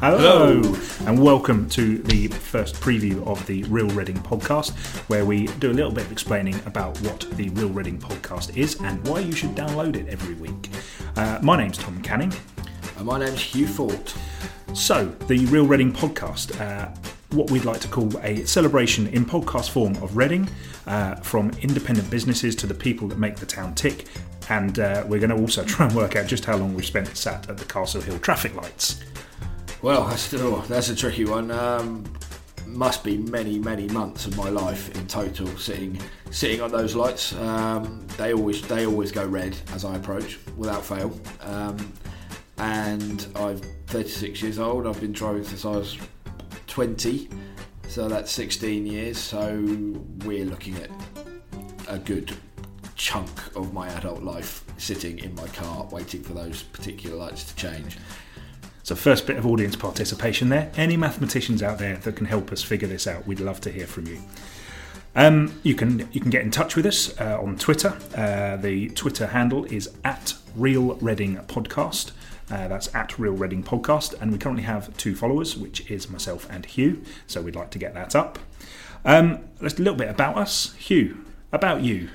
Hello. and welcome to the first preview of the Real Reading podcast, where we do a little bit of explaining about what the Real Reading podcast is and why you should download it every week. Uh, my name's Tom Canning. And my name's Hugh Fort. So, the Real Reading podcast, uh, what we'd like to call a celebration in podcast form of Reading, uh, from independent businesses to the people that make the town tick. And uh, we're going to also try and work out just how long we've spent sat at the Castle Hill traffic lights. Well, that's, oh, that's a tricky one. Um, must be many, many months of my life in total sitting sitting on those lights. Um, they always they always go red as I approach, without fail. Um, and I'm 36 years old. I've been driving since I was 20, so that's 16 years. So we're looking at a good chunk of my adult life sitting in my car waiting for those particular lights to change. So, first bit of audience participation there. Any mathematicians out there that can help us figure this out, we'd love to hear from you. Um, you can you can get in touch with us uh, on Twitter. Uh, the Twitter handle is at Real Reading Podcast. Uh, that's at Real Reading Podcast, and we currently have two followers, which is myself and Hugh. So we'd like to get that up. Um, just a little bit about us, Hugh. About you.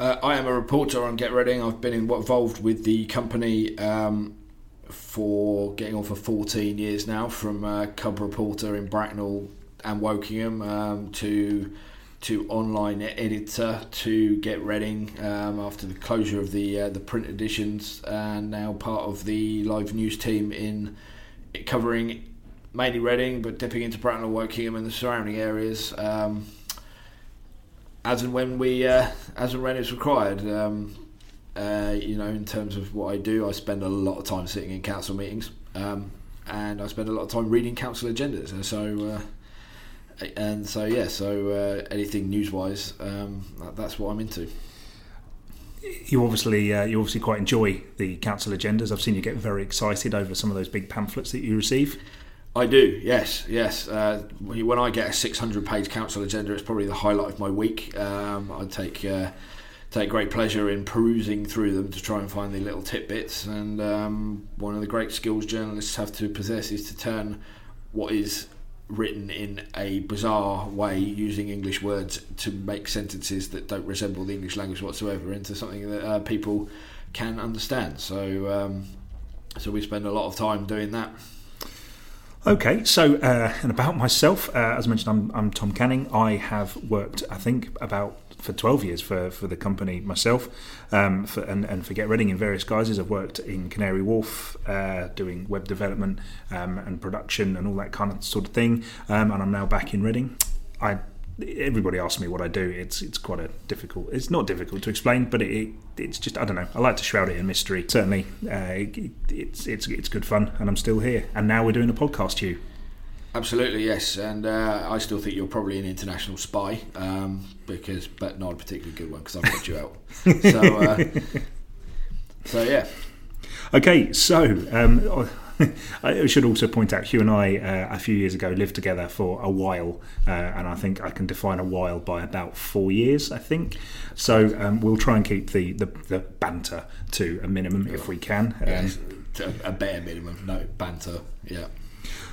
Uh, I am a reporter on Get Reading. I've been involved with the company um, for getting on for 14 years now, from uh, cub reporter in Bracknell and Wokingham um, to to online editor to Get Reading um, after the closure of the uh, the print editions, and now part of the live news team in covering mainly Reading, but dipping into Bracknell, Wokingham, and the surrounding areas. Um, as and when we, uh, as and when it's required, um, uh, you know, in terms of what I do, I spend a lot of time sitting in council meetings, um, and I spend a lot of time reading council agendas. And so, uh, and so yeah, so uh, anything news-wise, um, that, that's what I'm into. You obviously, uh, you obviously quite enjoy the council agendas. I've seen you get very excited over some of those big pamphlets that you receive. I do, yes, yes. Uh, when I get a 600 page council agenda, it's probably the highlight of my week. Um, I take uh, take great pleasure in perusing through them to try and find the little tidbits. And um, one of the great skills journalists have to possess is to turn what is written in a bizarre way using English words to make sentences that don't resemble the English language whatsoever into something that uh, people can understand. So, um, so we spend a lot of time doing that. Okay, so uh, and about myself, uh, as I mentioned, I'm, I'm Tom Canning. I have worked, I think, about for 12 years for, for the company myself um, for, and, and for Get Reading in various guises. I've worked in Canary Wharf uh, doing web development um, and production and all that kind of sort of thing. Um, and I'm now back in Reading. I everybody asks me what I do. It's it's quite a difficult. It's not difficult to explain, but it, it it's just I don't know. I like to shroud it in mystery. Certainly, uh, it, it's it's it's good fun, and I'm still here. And now we're doing a podcast, Hugh. Absolutely, yes, and uh, I still think you're probably an international spy, um, because but not a particularly good one because I've got you out. so, uh, so yeah. Okay, so um, I should also point out, Hugh and I, uh, a few years ago, lived together for a while, uh, and I think I can define a while by about four years, I think. So um, we'll try and keep the, the, the, banter to a minimum if we can. Um, a bare minimum, no banter, yeah.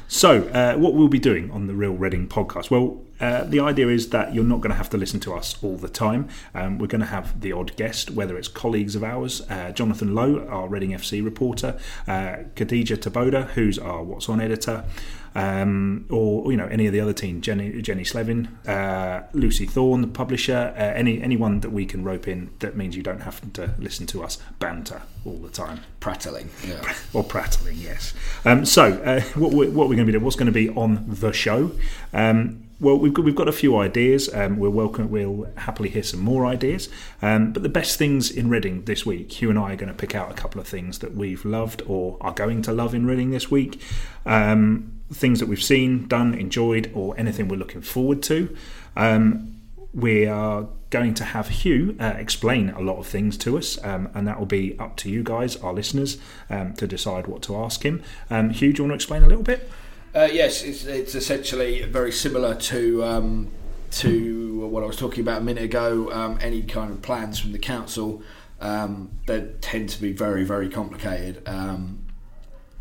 So, uh, what we'll be doing on the Real Reading podcast? Well, uh, the idea is that you're not going to have to listen to us all the time. Um, we're going to have the odd guest, whether it's colleagues of ours, uh, Jonathan Lowe, our Reading FC reporter, uh, Khadija Taboda, who's our What's On editor, um, or you know any of the other team, Jenny Jenny Slevin, uh, Lucy Thorne, the publisher, uh, any anyone that we can rope in that means you don't have to listen to us banter all the time, prattling, yeah. or prattling, yes. Um, so uh, what we're, what we're going to be doing, what's going to be on the show. Um, well, we've got, we've got a few ideas. Um, we're welcome. We'll happily hear some more ideas. Um, but the best things in Reading this week, Hugh and I are going to pick out a couple of things that we've loved or are going to love in Reading this week. Um, things that we've seen, done, enjoyed, or anything we're looking forward to. Um, we are going to have Hugh uh, explain a lot of things to us, um, and that will be up to you guys, our listeners, um, to decide what to ask him. Um, Hugh, do you want to explain a little bit? Uh, yes, it's, it's, essentially very similar to um, to what I was talking about a minute ago. Um, any kind of plans from the council um, that tend to be very very complicated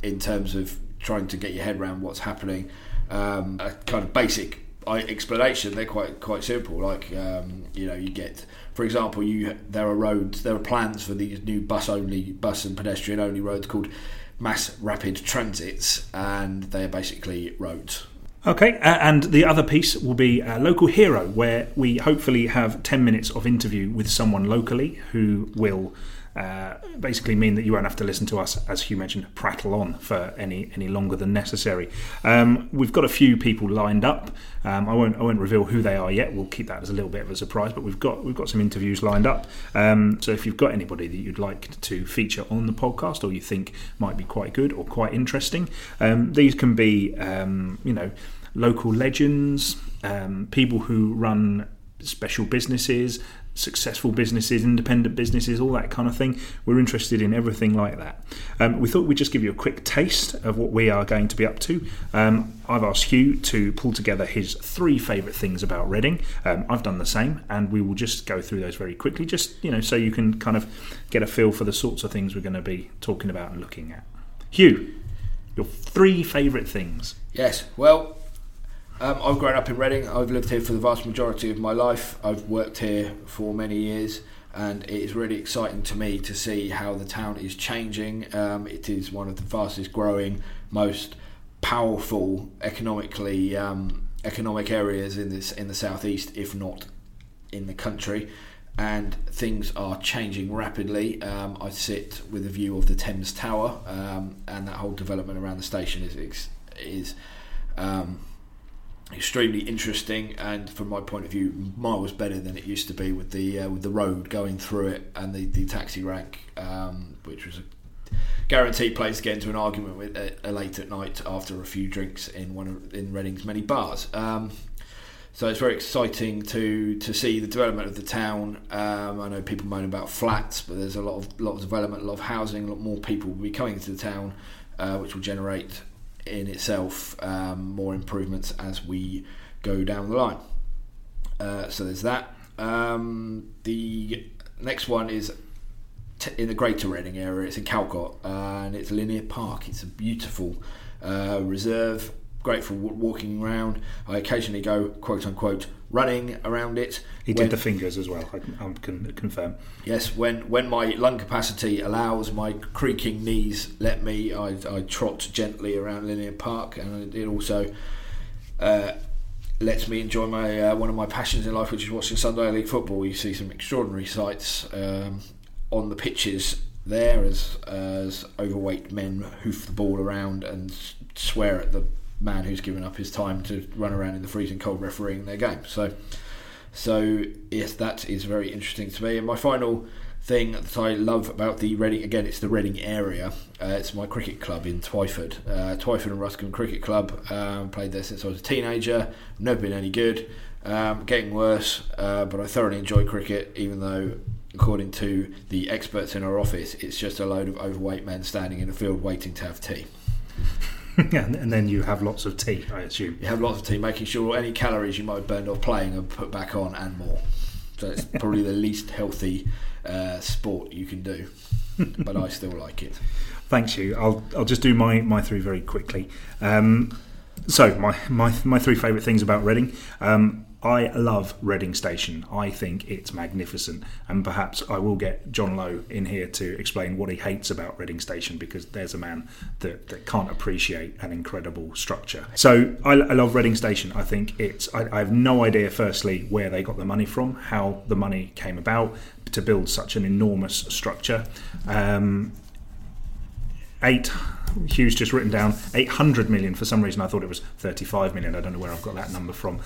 in terms of trying to get your head around what's happening. Um, a kind of basic explanation. They're quite quite simple. Like um, you know, you get, for example, you there are roads, there are plans for these new bus only, bus and pedestrian only roads called mass rapid transits, and they are basically roads. Okay, uh, and the other piece will be a local hero, where we hopefully have 10 minutes of interview with someone locally who will uh, basically mean that you won't have to listen to us, as Hugh mentioned, prattle on for any any longer than necessary. Um, we've got a few people lined up. Um, I won't I won't reveal who they are yet. We'll keep that as a little bit of a surprise. But we've got we've got some interviews lined up. Um, so if you've got anybody that you'd like to feature on the podcast, or you think might be quite good or quite interesting, um, these can be um, you know local legends, um, people who run special businesses, successful businesses, independent businesses, all that kind of thing. We're interested in everything like that. Um, we thought we'd just give you a quick taste of what we are going to be up to. Um, I've asked Hugh to pull together his three favourite things about Reading. Um, I've done the same, and we will just go through those very quickly, just you know, so you can kind of get a feel for the sorts of things we're going to be talking about and looking at. Hugh, your three favourite things. Yes, well, um, I've grown up in Reading. I've lived here for the vast majority of my life. I've worked here for many years, and it is really exciting to me to see how the town is changing. Um, it is one of the fastest growing, most powerful economically um, economic areas in this in the southeast, if not in the country. And things are changing rapidly. Um, I sit with a view of the Thames Tower, um, and that whole development around the station is is um, extremely interesting and from my point of view miles better than it used to be with the uh, with the road going through it and the, the taxi rank um, which was a guaranteed place to get into an argument with uh, late at night after a few drinks in one of in Reading's many bars um, so it's very exciting to to see the development of the town. Um, I know people moan about flats, but there's a lot of lot of development, a lot of housing, a lot more people will be coming into the town, uh, which will generate in itself um, more improvements as we go down the line. Uh, so there's that. Um, the next one is t- in the Greater Reading area. It's in Calcot uh, and it's Linear Park. It's a beautiful uh, reserve, great for w- walking around. I occasionally go quote unquote running around it. He when, did the fingers as well. I can, can, confirm. Yes, when when my lung capacity allows, my creaking knees let me. I, I trot gently around Linear Park, and it also. Uh, lets me enjoy my uh, one of my passions in life, which is watching Sunday League football. You see some extraordinary sights um, on the pitches there as as overweight men hoof the ball around and swear at the man who's given up his time to run around in the freezing cold refereeing their game. So, so yes, that is very interesting to me. And my final thing that I love about the Reading again, it's the Reading area. Uh, it's my cricket club in Twyford, uh, Twyford and Ruscombe Cricket Club. Um, played there since I was a teenager. Never been any good. Um, getting worse, uh, but I thoroughly enjoy cricket, even though. According to the experts in our office, it's just a load of overweight men standing in a field waiting to have tea. and then you have lots of tea, I assume. You have lots of tea, making sure any calories Hugh might have burned off playing are put back on and more. So it's probably the least healthy uh, sport you can do, but I still like it. Thanks, you. I'll I'll just do my, my three very quickly. Um, so my, my my three favourite things about Reading. Um, I love Reading Station. I think it's magnificent, and perhaps I will get John Lowe in here to explain what he hates about Reading Station because there's a man that, that can't appreciate an incredible structure. So I, I love Reading Station. I think it's. I, I have no idea, firstly, where they got the money from, how the money came about to build such an enormous structure. Um, eight Hugh's just written down 800 million. For some reason, I thought it was 35 million. I don't know where I've got that number from.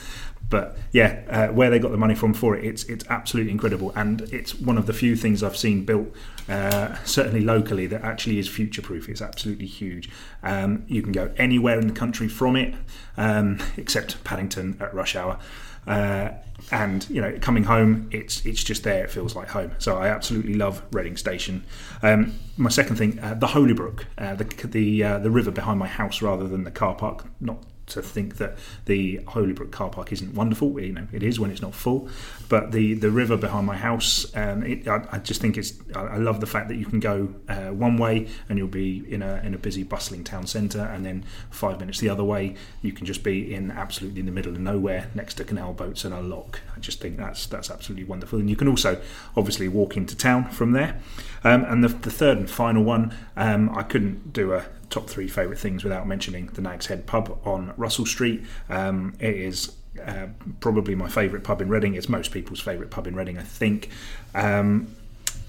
But yeah, uh, where they got the money from for it, it's it's absolutely incredible, and it's one of the few things I've seen built, uh, certainly locally, that actually is future proof. It's absolutely huge. Um, you can go anywhere in the country from it, um, except Paddington at rush hour. Uh, and you know, coming home, it's it's just there. It feels like home. So I absolutely love Reading Station. Um, my second thing, uh, the Holybrook, uh, the the uh, the river behind my house, rather than the car park, not to think that the Holybrook car park isn't wonderful. You know, it is when it's not full. But the, the river behind my house, um, it, I, I, just think it's. I, I, love the fact that you can go uh, one way and you'll be in a in a busy, bustling town centre, and then five minutes the other way, you can just be in absolutely in the middle of nowhere, next to canal boats and a lock. I just think that's that's absolutely wonderful. And you can also obviously walk into town from there. Um, and the, the, third and final one, um, I couldn't do a top three favourite things without mentioning the Nag's Head pub on Russell Street. Um, it is uh, probably my favourite pub in Reading. It's most people's favourite pub in Reading, I think. Um,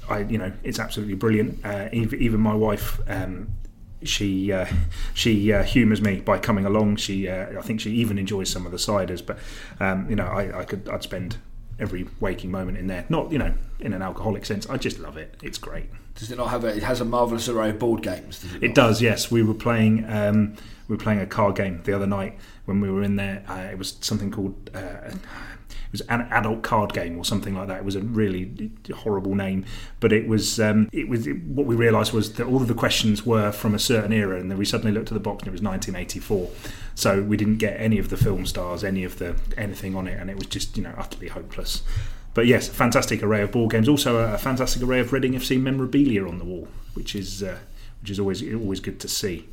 I, you know, it's absolutely brilliant. Uh, even, my wife, um, she uh, she uh, humours me by coming along. She, uh, I think, she even enjoys some of the ciders. But um, you know, I, I, could, I'd spend every waking moment in there. Not, you know, in an alcoholic sense. I just love it. It's great. Does it not have a? It has a marvelous array of board games. Does it, it does. Yes, we were playing. Um, we were playing a card game the other night when we were in there. Uh, it was something called. Uh, it was an adult card game or something like that. It was a really horrible name, but it was um, it was it, what we realised was that all of the questions were from a certain era, and then we suddenly looked at the box and it was 1984. So we didn't get any of the film stars, any of the anything on it, and it was just you know utterly hopeless. But yes, fantastic array of ball games. Also a, fantastic array of Reading FC memorabilia on the wall, which is uh, which is always always good to see.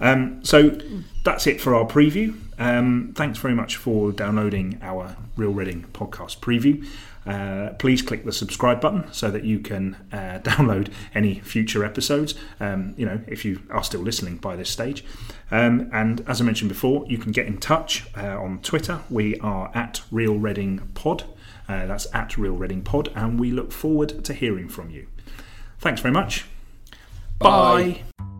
Um, so that's it for our preview. Um, thanks very much for downloading our Real Reading podcast preview. Uh, please click the subscribe button so that you can uh, download any future episodes. Um, you know, if you are still listening by this stage. Um, and as I mentioned before, you can get in touch uh, on Twitter. We are at Real Reading Pod. Uh, that's at Real Reading Pod, and we look forward to hearing from you. Thanks very much. Bye. Bye.